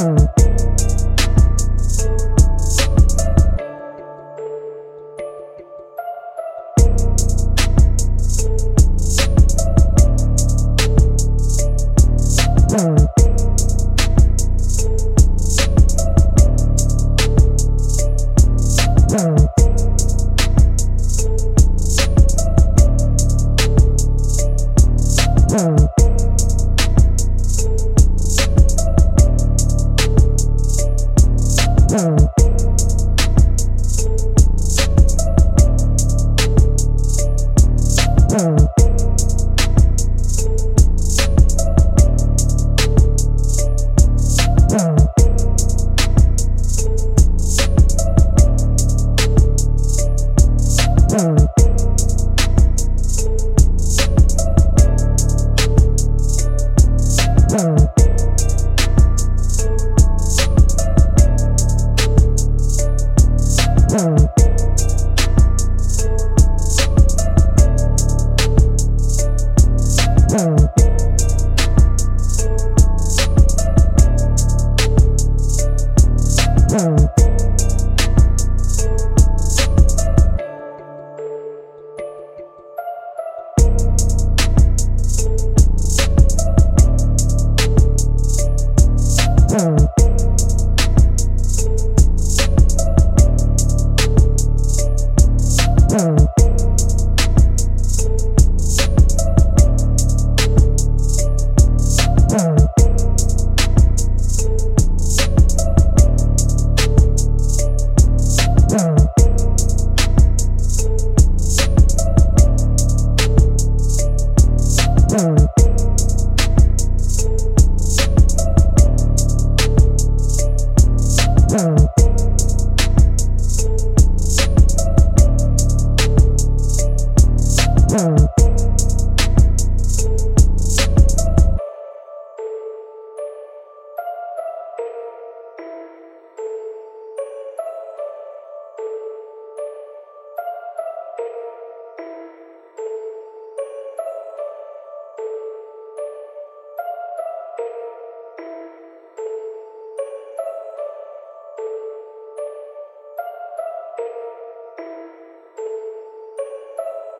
Oh. Oh. Oh. Mm-hmm. Oh.